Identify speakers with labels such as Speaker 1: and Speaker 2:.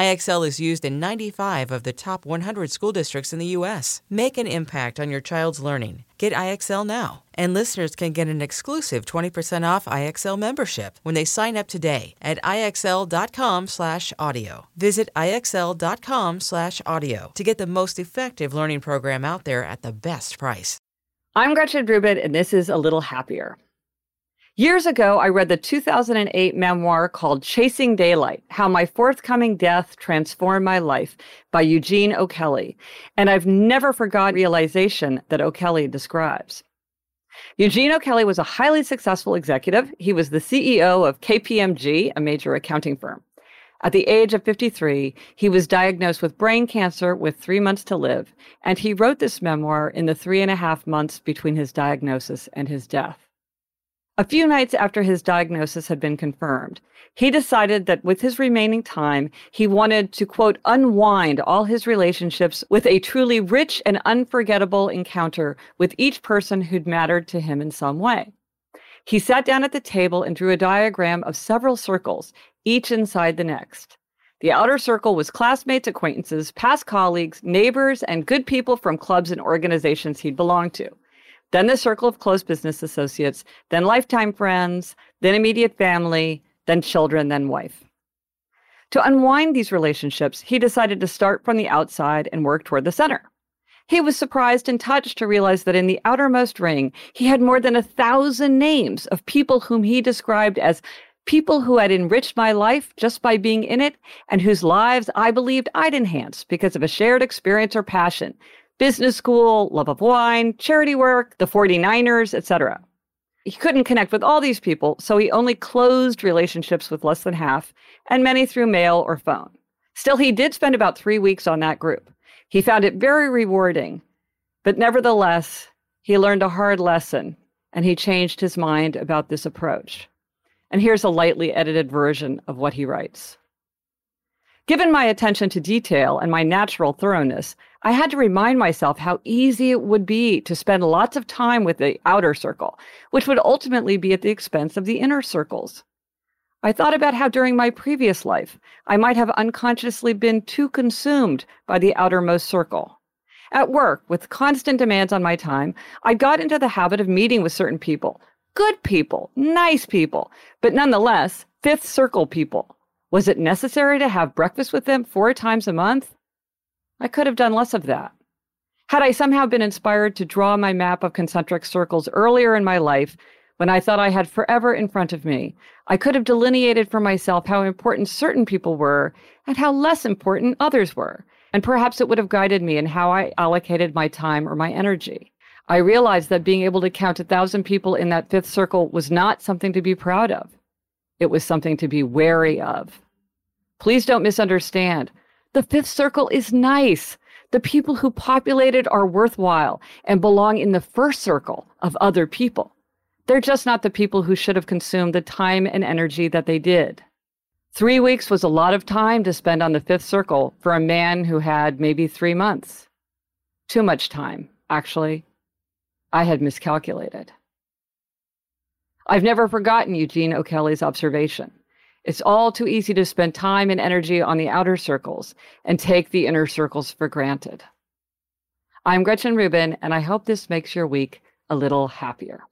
Speaker 1: IXL is used in 95 of the top 100 school districts in the U.S. Make an impact on your child's learning. Get IXL now. And listeners can get an exclusive 20% off IXL membership when they sign up today at IXL.com/audio. Visit IXL.com/audio to get the most effective learning program out there at the best price.
Speaker 2: I'm Gretchen Rubin, and this is A Little Happier. Years ago, I read the 2008 memoir called Chasing Daylight How My Forthcoming Death Transformed My Life by Eugene O'Kelly. And I've never forgot the realization that O'Kelly describes. Eugene O'Kelly was a highly successful executive. He was the CEO of KPMG, a major accounting firm. At the age of 53, he was diagnosed with brain cancer with three months to live, and he wrote this memoir in the three and a half months between his diagnosis and his death. A few nights after his diagnosis had been confirmed, he decided that with his remaining time, he wanted to, quote, unwind all his relationships with a truly rich and unforgettable encounter with each person who'd mattered to him in some way. He sat down at the table and drew a diagram of several circles, each inside the next. The outer circle was classmates, acquaintances, past colleagues, neighbors, and good people from clubs and organizations he'd belonged to then the circle of close business associates, then lifetime friends, then immediate family, then children, then wife. To unwind these relationships, he decided to start from the outside and work toward the center. He was surprised and touched to realize that in the outermost ring, he had more than a thousand names of people whom he described as people who had enriched my life just by being in it and whose lives I believed I'd enhance because of a shared experience or passion, business school, love of wine, charity work, the 49ers, etc. He couldn't connect with all these people, so he only closed relationships with less than half, and many through mail or phone. Still, he did spend about three weeks on that group. He found it very rewarding, but nevertheless, he learned a hard lesson and he changed his mind about this approach. And here's a lightly edited version of what he writes. Given my attention to detail and my natural thoroughness, I had to remind myself how easy it would be to spend lots of time with the outer circle, which would ultimately be at the expense of the inner circles. I thought about how during my previous life, I might have unconsciously been too consumed by the outermost circle. At work, with constant demands on my time, I got into the habit of meeting with certain people good people, nice people, but nonetheless, fifth circle people. Was it necessary to have breakfast with them four times a month? I could have done less of that. Had I somehow been inspired to draw my map of concentric circles earlier in my life, when I thought I had forever in front of me, I could have delineated for myself how important certain people were and how less important others were. And perhaps it would have guided me in how I allocated my time or my energy. I realized that being able to count a thousand people in that fifth circle was not something to be proud of. It was something to be wary of. Please don't misunderstand. The fifth circle is nice. The people who populate it are worthwhile and belong in the first circle of other people. They're just not the people who should have consumed the time and energy that they did. Three weeks was a lot of time to spend on the fifth circle for a man who had maybe three months. Too much time, actually. I had miscalculated. I've never forgotten Eugene O'Kelly's observation. It's all too easy to spend time and energy on the outer circles and take the inner circles for granted. I'm Gretchen Rubin, and I hope this makes your week a little happier.